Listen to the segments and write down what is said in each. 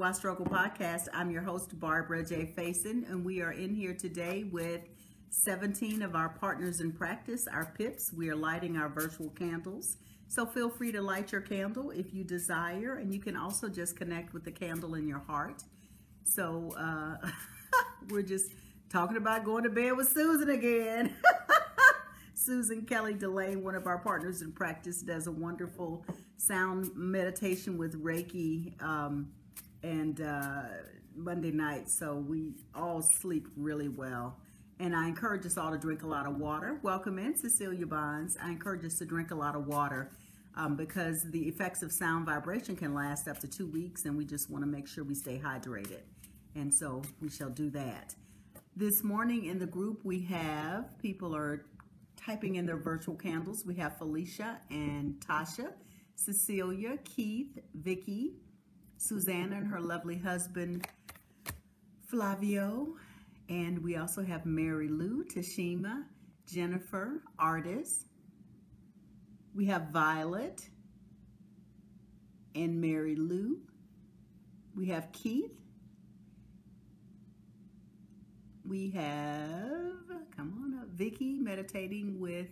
Why Struggle podcast. I'm your host, Barbara J. Faison, and we are in here today with 17 of our partners in practice, our PIPs. We are lighting our virtual candles. So feel free to light your candle if you desire, and you can also just connect with the candle in your heart. So uh, we're just talking about going to bed with Susan again. Susan Kelly Delane, one of our partners in practice, does a wonderful sound meditation with Reiki um, and uh, Monday night. So we all sleep really well. And I encourage us all to drink a lot of water. Welcome in, Cecilia Bonds. I encourage us to drink a lot of water um, because the effects of sound vibration can last up to two weeks, and we just want to make sure we stay hydrated. And so we shall do that. This morning in the group, we have people are typing in their virtual candles. We have Felicia and Tasha, Cecilia, Keith, Vicky, Susanna and her lovely husband, Flavio, and we also have Mary Lou, Tashima, Jennifer, Artist. We have Violet and Mary Lou. We have Keith. We have, come on up, Vicky meditating with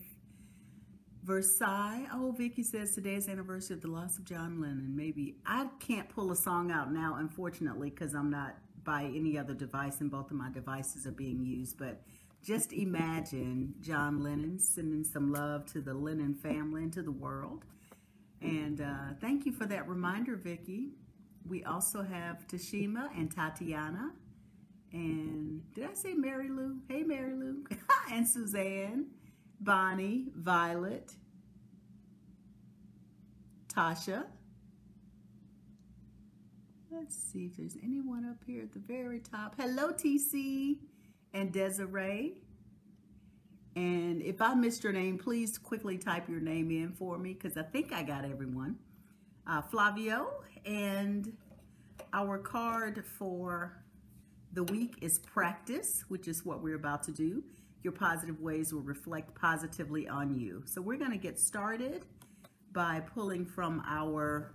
Versailles. Oh, Vicky says today is anniversary of the loss of John Lennon. Maybe I can't pull a song out now, unfortunately, because I'm not by any other device and both of my devices are being used. But just imagine John Lennon sending some love to the Lennon family and to the world. And uh, thank you for that reminder, Vicky. We also have Tashima and Tatiana. And did I say Mary Lou? Hey, Mary Lou. and Suzanne. Bonnie, Violet, Tasha. Let's see if there's anyone up here at the very top. Hello, TC and Desiree. And if I missed your name, please quickly type your name in for me because I think I got everyone. Uh, Flavio, and our card for the week is practice, which is what we're about to do your positive ways will reflect positively on you. So we're going to get started by pulling from our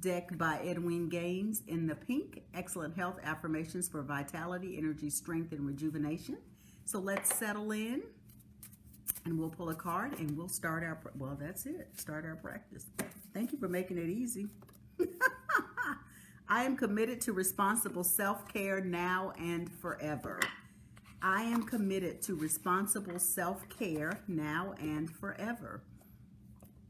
deck by Edwin Gaines in the pink, Excellent Health Affirmations for Vitality, Energy, Strength, and Rejuvenation. So let's settle in and we'll pull a card and we'll start our, well, that's it, start our practice. Thank you for making it easy. I am committed to responsible self-care now and forever. I am committed to responsible self-care now and forever.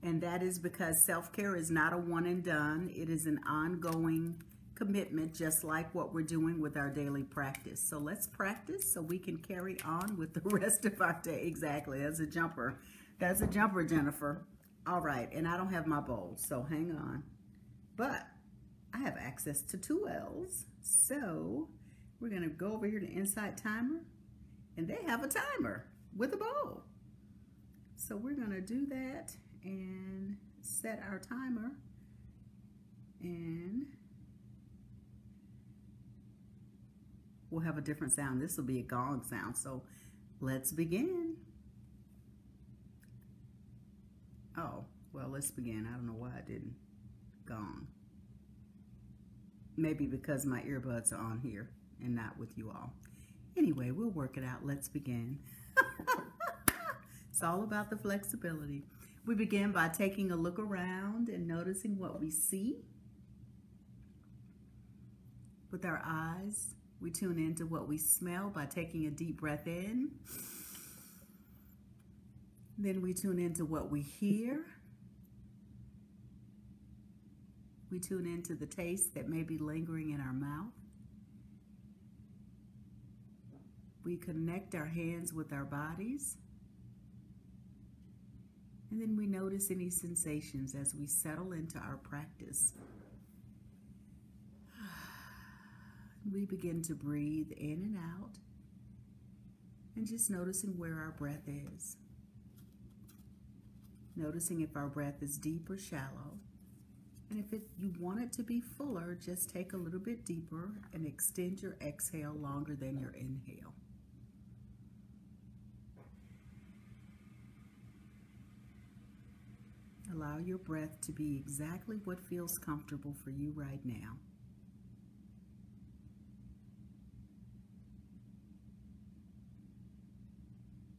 And that is because self-care is not a one and done. It is an ongoing commitment, just like what we're doing with our daily practice. So let's practice so we can carry on with the rest of our day. Exactly, that's a jumper. That's a jumper, Jennifer. All right, and I don't have my bowl, so hang on. But I have access to two L's. So we're gonna go over here to Insight Timer and they have a timer with a bowl. So we're gonna do that and set our timer and we'll have a different sound. This will be a gong sound. So let's begin. Oh, well, let's begin. I don't know why I didn't gong. Maybe because my earbuds are on here and not with you all. Anyway, we'll work it out. Let's begin. it's all about the flexibility. We begin by taking a look around and noticing what we see. With our eyes, we tune into what we smell by taking a deep breath in. Then we tune into what we hear. We tune into the taste that may be lingering in our mouth. We connect our hands with our bodies. And then we notice any sensations as we settle into our practice. We begin to breathe in and out and just noticing where our breath is. Noticing if our breath is deep or shallow. And if it, you want it to be fuller, just take a little bit deeper and extend your exhale longer than your inhale. Allow your breath to be exactly what feels comfortable for you right now.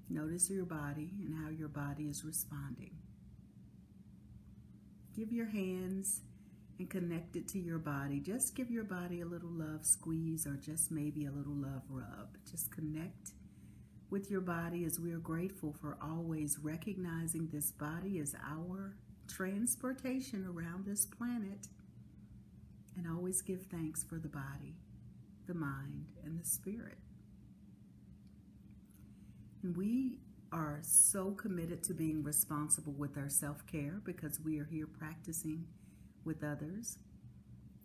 Notice your body and how your body is responding. Give your hands and connect it to your body. Just give your body a little love squeeze or just maybe a little love rub. Just connect with your body as we are grateful for always recognizing this body as our transportation around this planet and always give thanks for the body, the mind, and the spirit. And we are so committed to being responsible with our self-care because we are here practicing with others.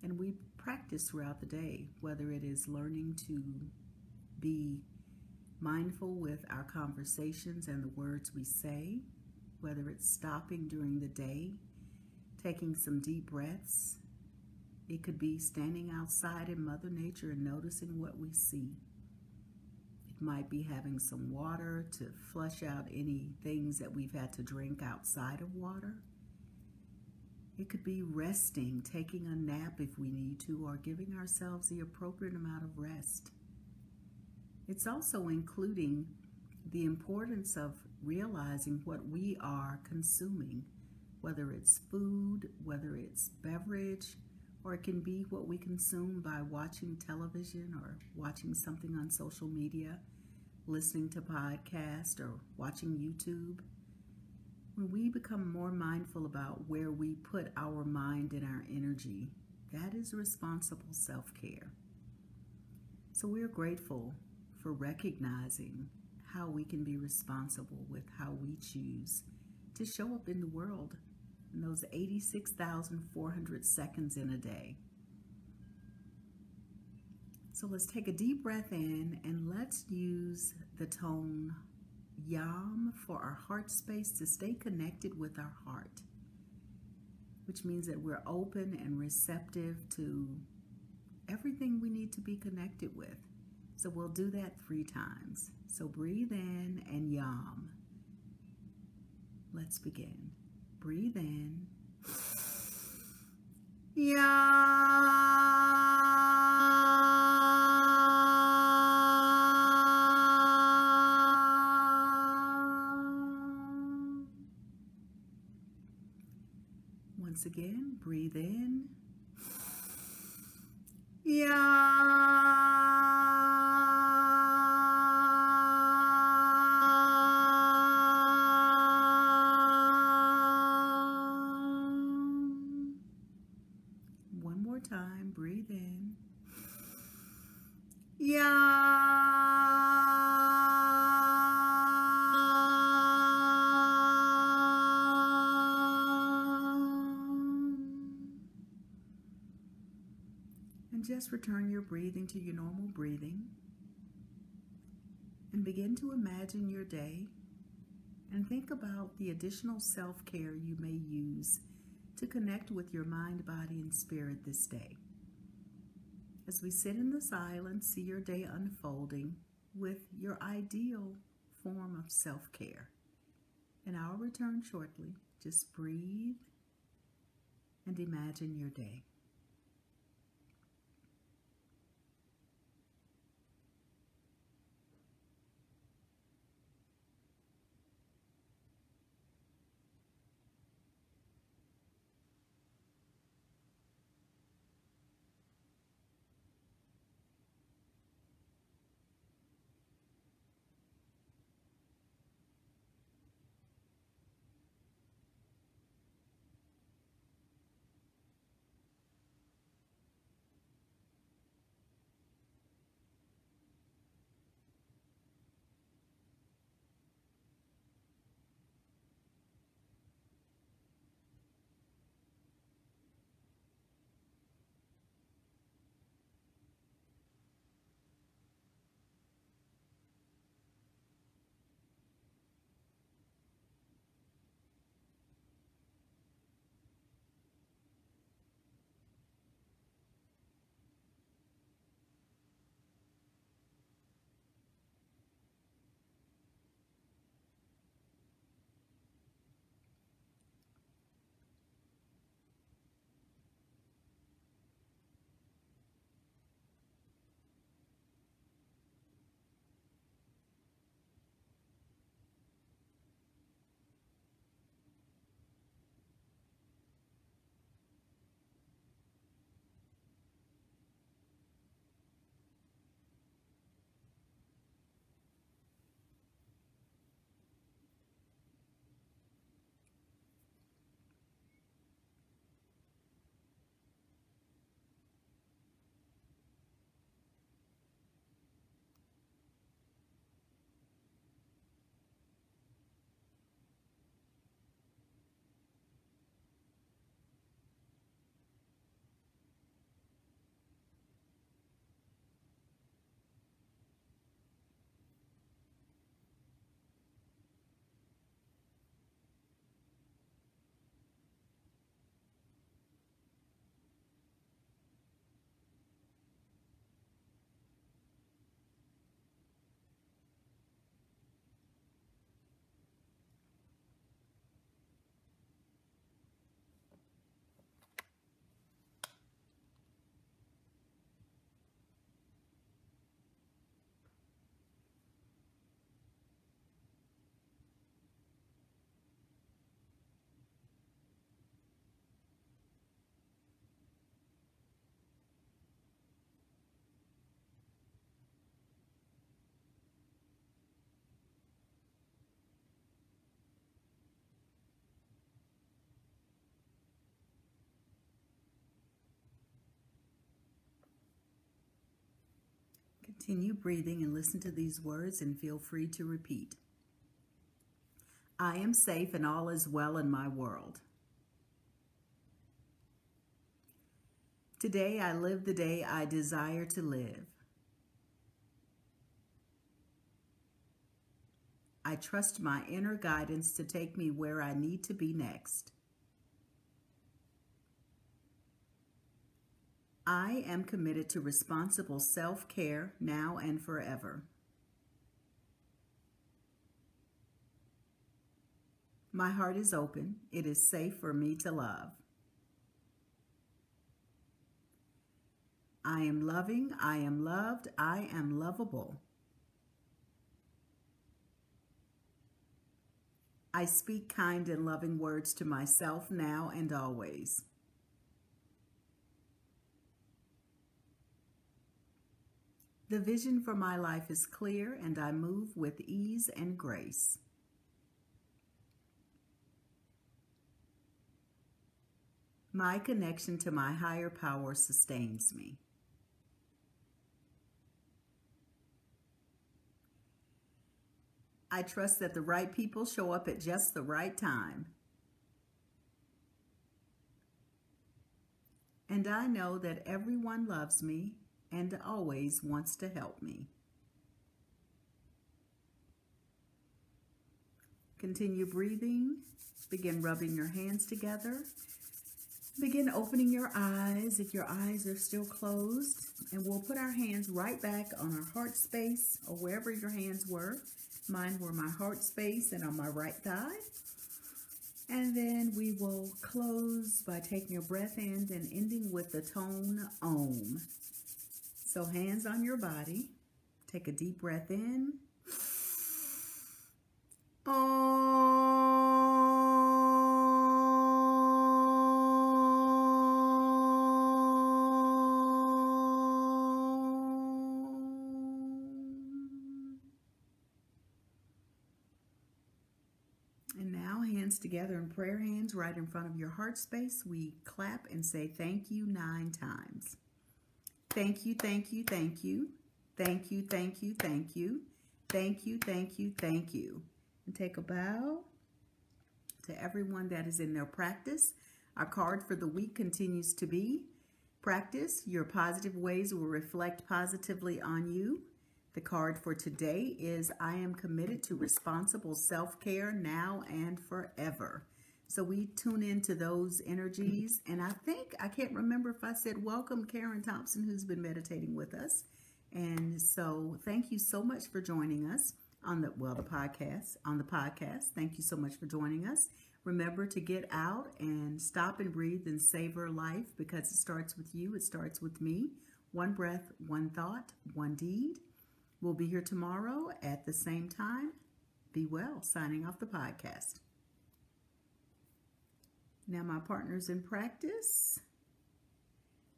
And we practice throughout the day, whether it is learning to be mindful with our conversations and the words we say, whether it's stopping during the day, taking some deep breaths. It could be standing outside in Mother Nature and noticing what we see. It might be having some water to flush out any things that we've had to drink outside of water. It could be resting, taking a nap if we need to, or giving ourselves the appropriate amount of rest. It's also including the importance of realizing what we are consuming, whether it's food, whether it's beverage, or it can be what we consume by watching television or watching something on social media, listening to podcast or watching YouTube. When we become more mindful about where we put our mind and our energy, that is responsible self-care. So we're grateful for recognizing how we can be responsible with how we choose to show up in the world in those 86,400 seconds in a day. So let's take a deep breath in and let's use the tone Yam for our heart space to stay connected with our heart, which means that we're open and receptive to everything we need to be connected with. So we'll do that three times. So breathe in and yam. Let's begin. Breathe in. Yam. Once again, breathe in. Yam. One more time, breathe in. Yam. And just return your breathing to your normal breathing. And begin to imagine your day and think about the additional self care you may use to connect with your mind, body, and spirit this day. As we sit in the silence, see your day unfolding with your ideal form of self care. And I'll return shortly. Just breathe and imagine your day. Continue breathing and listen to these words and feel free to repeat. I am safe and all is well in my world. Today I live the day I desire to live. I trust my inner guidance to take me where I need to be next. I am committed to responsible self care now and forever. My heart is open. It is safe for me to love. I am loving. I am loved. I am lovable. I speak kind and loving words to myself now and always. The vision for my life is clear and I move with ease and grace. My connection to my higher power sustains me. I trust that the right people show up at just the right time. And I know that everyone loves me and always wants to help me. Continue breathing. Begin rubbing your hands together. Begin opening your eyes if your eyes are still closed. And we'll put our hands right back on our heart space or wherever your hands were. Mine were my heart space and on my right thigh. And then we will close by taking a breath in and ending with the tone OM. So hands on your body. Take a deep breath in. And now hands together in prayer hands right in front of your heart space. We clap and say thank you nine times. Thank you, thank you, thank you. Thank you, thank you, thank you. Thank you, thank you, thank you. And take a bow to everyone that is in their practice. Our card for the week continues to be Practice. Your positive ways will reflect positively on you. The card for today is I am committed to responsible self-care now and forever. So we tune into those energies. And I think, I can't remember if I said welcome Karen Thompson, who's been meditating with us. And so thank you so much for joining us on the, well, the podcast, on the podcast. Thank you so much for joining us. Remember to get out and stop and breathe and savor life because it starts with you. It starts with me. One breath, one thought, one deed. We'll be here tomorrow at the same time. Be well. Signing off the podcast. Now, my partners in practice,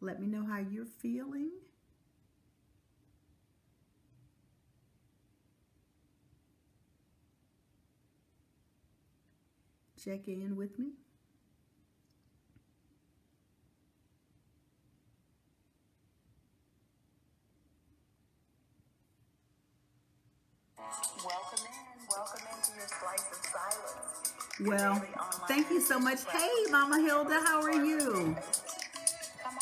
let me know how you're feeling. Check in with me. Welcome in. Welcome into Well, thank you so much. Hey, Mama Hilda, how are you?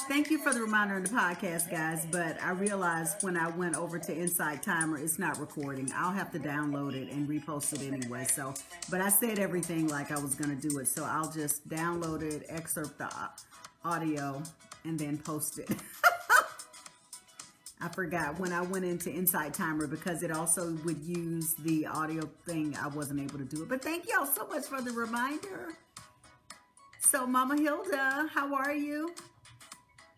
Thank you for the reminder in the podcast, guys. But I realized when I went over to Insight Timer, it's not recording. I'll have to download it and repost it anyway. So, but I said everything like I was going to do it. So I'll just download it, excerpt the audio, and then post it. I forgot when I went into Insight Timer because it also would use the audio thing. I wasn't able to do it. But thank y'all so much for the reminder. So, Mama Hilda, how are you?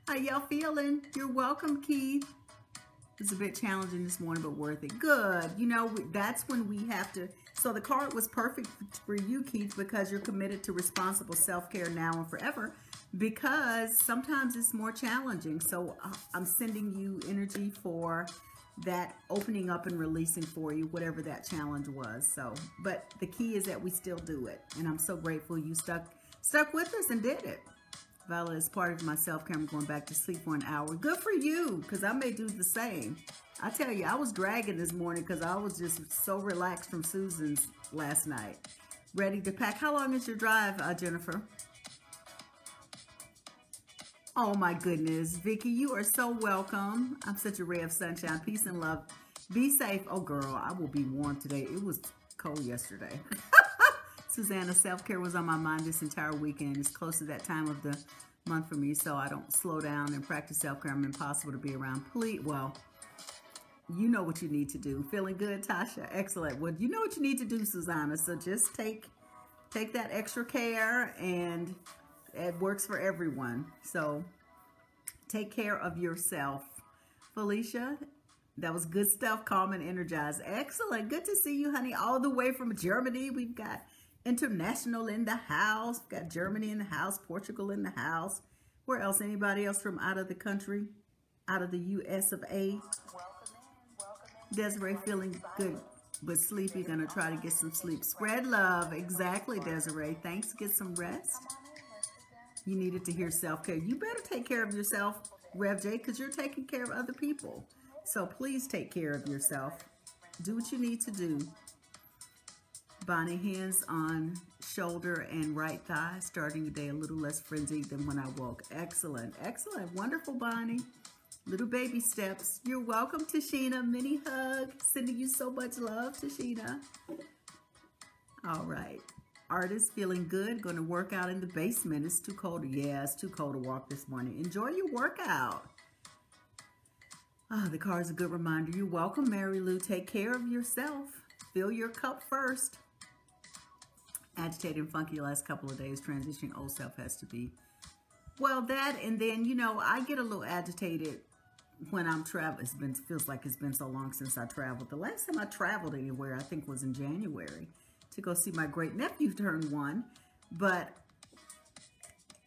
How y'all feeling? You're welcome, Keith. It's a bit challenging this morning, but worth it. Good. You know, that's when we have to. So the card was perfect for you, Keith, because you're committed to responsible self-care now and forever because sometimes it's more challenging. So uh, I'm sending you energy for that opening up and releasing for you, whatever that challenge was. So, but the key is that we still do it. And I'm so grateful you stuck, stuck with us and did it. Violet, is part of my self-care, I'm going back to sleep for an hour. Good for you, because I may do the same. I tell you, I was dragging this morning because I was just so relaxed from Susan's last night. Ready to pack. How long is your drive, uh, Jennifer? Oh my goodness, Vicky, you are so welcome. I'm such a ray of sunshine. Peace and love. Be safe. Oh girl, I will be warm today. It was cold yesterday. Susanna, self-care was on my mind this entire weekend. It's close to that time of the month for me, so I don't slow down and practice self-care. I'm impossible to be around. Please, well, you know what you need to do. Feeling good, Tasha? Excellent. Well, you know what you need to do, Susanna. So just take take that extra care and it works for everyone. So take care of yourself. Felicia, that was good stuff. Calm and energized. Excellent. Good to see you, honey. All the way from Germany. We've got international in the house. We've got Germany in the house. Portugal in the house. Where else? Anybody else from out of the country? Out of the U.S. of A? Desiree feeling good but sleepy. Gonna try to get some sleep. Spread love. Exactly, Desiree. Thanks. Get some rest. You needed to hear self-care. You better take care of yourself, Rev J, because you're taking care of other people. So please take care of yourself. Do what you need to do. Bonnie, hands on shoulder and right thigh, starting the day a little less frenzied than when I woke. Excellent, excellent, wonderful, Bonnie. Little baby steps. You're welcome, Tashina. Mini hug. Sending you so much love, Tashina. All right. Artist feeling good. Going to work out in the basement. It's too cold. Yeah, it's too cold to walk this morning. Enjoy your workout. Oh, the card is a good reminder. You're welcome, Mary Lou. Take care of yourself. Fill your cup first. Agitated and funky last couple of days. Transitioning old self has to be. Well, that and then, you know, I get a little agitated when I'm traveling. It's been feels like it's been so long since I traveled. The last time I traveled anywhere, I think, was in January to go see my great nephew turn one. But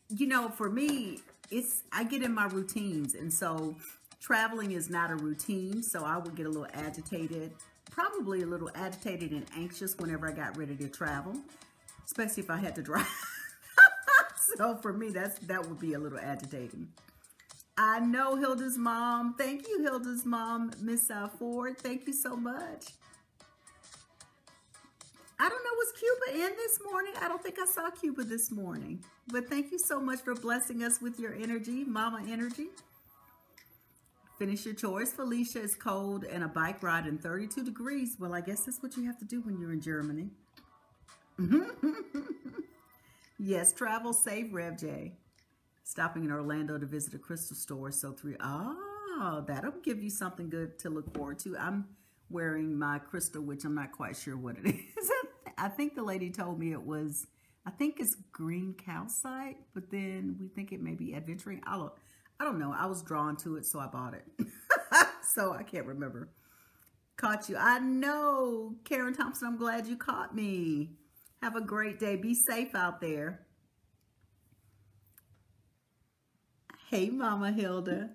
you know, for me, it's I get in my routines, and so traveling is not a routine. So I would get a little agitated, probably a little agitated and anxious whenever I got ready to travel, especially if I had to drive. so for me, that's that would be a little agitating. I know Hilda's mom. Thank you, Hilda's mom, Miss Ford. Thank you so much. I don't know, was Cuba in this morning? I don't think I saw Cuba this morning. But thank you so much for blessing us with your energy, mama energy. Finish your chores. Felicia is cold and a bike ride in 32 degrees. Well, I guess that's what you have to do when you're in Germany. yes, travel safe, Rev J. Stopping in Orlando to visit a crystal store. So three, oh, that'll give you something good to look forward to. I'm wearing my crystal, which I'm not quite sure what it is. I think the lady told me it was, I think it's green calcite, but then we think it may be adventurine. I don't, I don't know. I was drawn to it, so I bought it. so I can't remember. Caught you. I know. Karen Thompson, I'm glad you caught me. Have a great day. Be safe out there. Hey, Mama Hilda.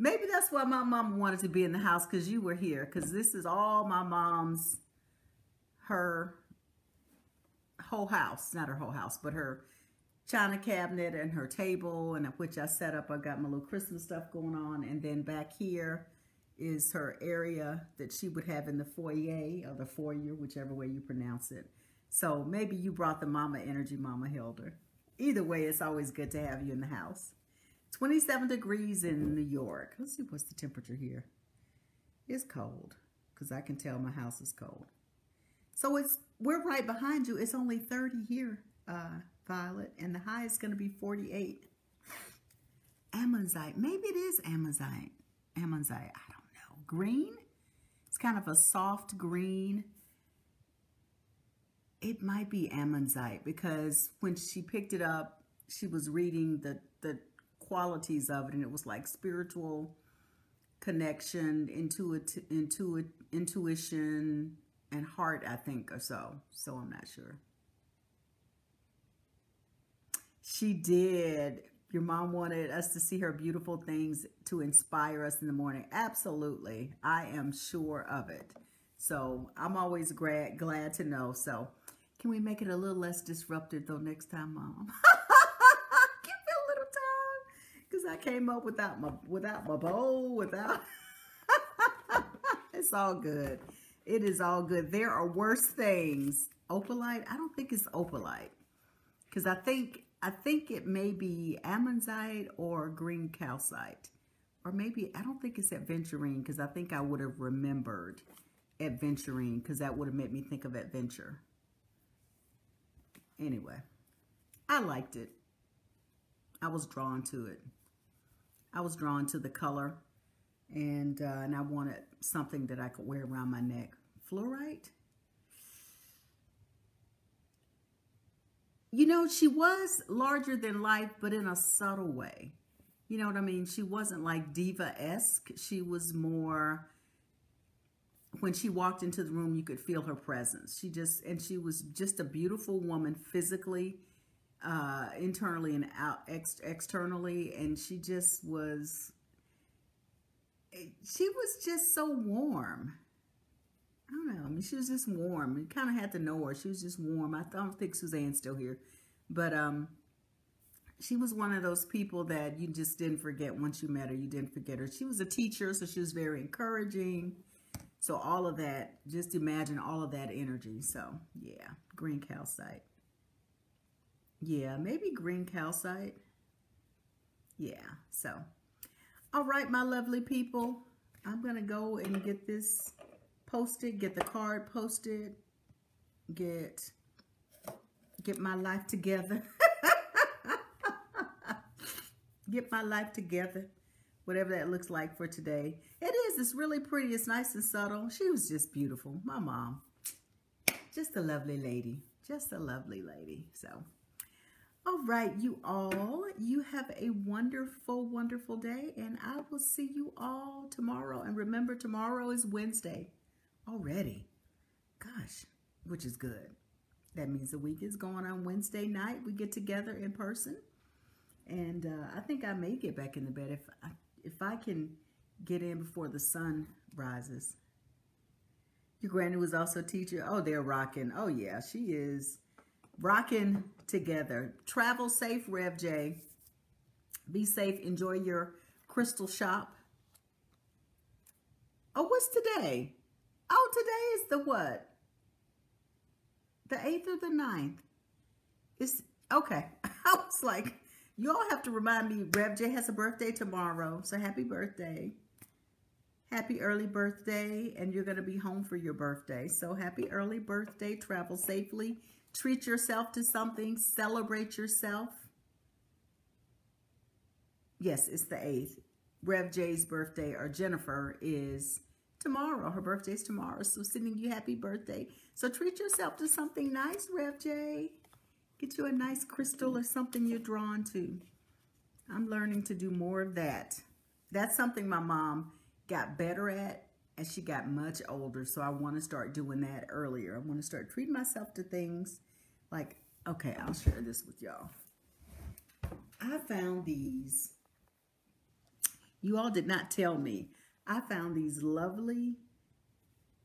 Maybe that's why my mom wanted to be in the house because you were here. Because this is all my mom's, her whole house. Not her whole house, but her china cabinet and her table, and which I set up. I got my little Christmas stuff going on. And then back here is her area that she would have in the foyer or the foyer, whichever way you pronounce it. So maybe you brought the mama energy, Mama Hilda. Either way, it's always good to have you in the house. 27 degrees in New York. Let's see what's the temperature here. It's cold because I can tell my house is cold. So it's we're right behind you. It's only 30 here, uh, Violet, and the high is going to be 48. Ammonite. Maybe it is Ammonite. Ammonite. I don't know. Green? It's kind of a soft green. It might be Ammonite because when she picked it up, she was reading the, the qualities of it, and it was like spiritual connection, intuit, intuit, intuition, and heart, I think, or so. So I'm not sure. She did. Your mom wanted us to see her beautiful things to inspire us in the morning. Absolutely. I am sure of it. So I'm always glad, glad to know. So can we make it a little less disruptive though next time, Mom? Give it a little I came up without my without my bowl, without it's all good. It is all good. There are worse things. Opalite, I don't think it's opalite. Because I think I think it may be ammonite or green calcite. Or maybe, I don't think it's adventurine because I think I would have remembered adventurine because that would have made me think of adventure. Anyway, I liked it. I was drawn to it. I was drawn to the color and uh, and I wanted something that I could wear around my neck. Fluorite? You know, she was larger than life, but in a subtle way. You know what I mean? She wasn't like diva-esque. She was more, when she walked into the room, you could feel her presence. She just, and she was just a beautiful woman physically, uh, internally and out ex externally. And she just was, she was just so warm. I don't know. I mean, she was just warm. You kind of had to know her. She was just warm. I don't think Suzanne's still here, but um, she was one of those people that you just didn't forget once you met her. You didn't forget her. She was a teacher, so she was very encouraging. So all of that, just imagine all of that energy. So yeah, green calcite. Yeah, maybe green calcite. Yeah, so. All right, my lovely people. I'm going to go and get this posted, get the card posted, get get my life together. get my life together. Whatever that looks like for today. It is. It's really pretty. It's nice and subtle. She was just beautiful. My mom. Just a lovely lady. Just a lovely lady. So, all right, you all. You have a wonderful, wonderful day. And I will see you all tomorrow. And remember, tomorrow is Wednesday already. Gosh, which is good. That means the week is going on Wednesday night. We get together in person. And uh, I think I may get back in the bed if I, if I can get in before the sun rises. Your granny was also a teacher. Oh, they're rocking. Oh, yeah, she is rocking together. Travel safe, Rev J. Be safe. Enjoy your crystal shop. Oh, what's today? Oh, today is the what? The 8th or the 9th? It's okay. I was like, you all have to remind me, Rev J has a birthday tomorrow. So happy birthday. Happy early birthday. And you're going to be home for your birthday. So happy early birthday. Travel safely. Treat yourself to something. Celebrate yourself. Yes, it's the 8th. Rev J's birthday or Jennifer is tomorrow. Her birthday is tomorrow. So sending you happy birthday. So treat yourself to something nice, Rev J. Get you a nice crystal or something you're drawn to. I'm learning to do more of that. That's something my mom got better at as she got much older. So I want to start doing that earlier. I want to start treating myself to things like, okay, I'll share this with y'all. I found these. You all did not tell me. I found these lovely,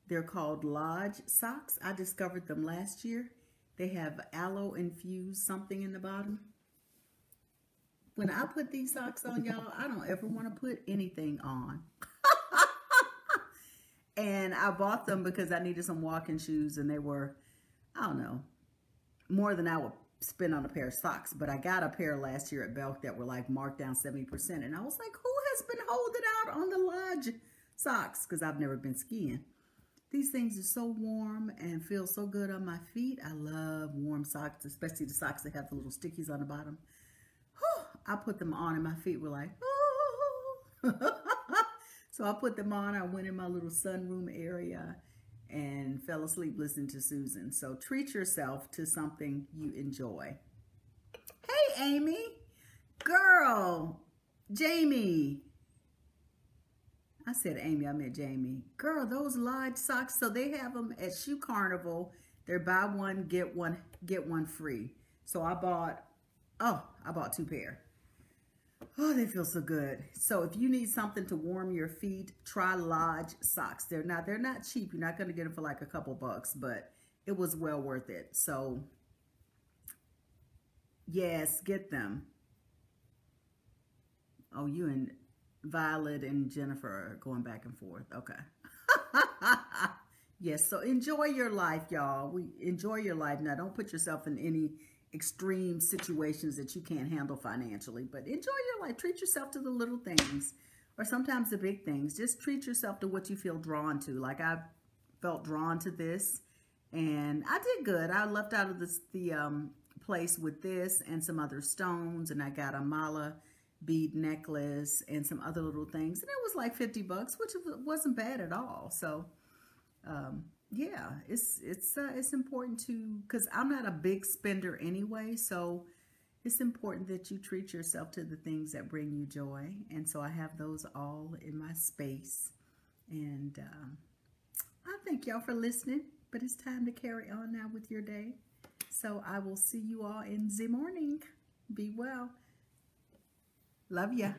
they're called Lodge socks. I discovered them last year. They have aloe infused something in the bottom. When I put these socks on, y'all, I don't ever want to put anything on. and I bought them because I needed some walking shoes and they were, I don't know, more than I would spend on a pair of socks. But I got a pair last year at Belk that were like marked down 70%. And I was like, who has been holding out on the Lodge socks? Because I've never been skiing. These things are so warm and feel so good on my feet. I love warm socks, especially the socks that have the little stickies on the bottom. Whew, I put them on and my feet were like, oh. so I put them on. I went in my little sunroom area and fell asleep listening to Susan. So treat yourself to something you enjoy. Hey, Amy. Girl. Jamie. I said Amy, I meant Jamie. Girl, those Lodge socks, so they have them at Shoe Carnival. They're buy one, get one, get one free. So I bought, oh, I bought two pair. Oh, they feel so good. So if you need something to warm your feet, try Lodge socks. They're not, they're not cheap. You're not going to get them for like a couple bucks, but it was well worth it. So yes, get them. Oh, you and Violet and Jennifer are going back and forth. Okay. yes, so enjoy your life, y'all. We enjoy your life. Now, don't put yourself in any extreme situations that you can't handle financially, but enjoy your life. Treat yourself to the little things or sometimes the big things. Just treat yourself to what you feel drawn to. Like I felt drawn to this and I did good. I left out of this, the um, place with this and some other stones and I got a mala bead necklace and some other little things. And it was like 50 bucks, which wasn't bad at all. So, um, yeah, it's, it's, uh, it's important to, cause I'm not a big spender anyway. So it's important that you treat yourself to the things that bring you joy. And so I have those all in my space. And, um, I thank y'all for listening, but it's time to carry on now with your day. So I will see you all in the morning. Be well. Love ya.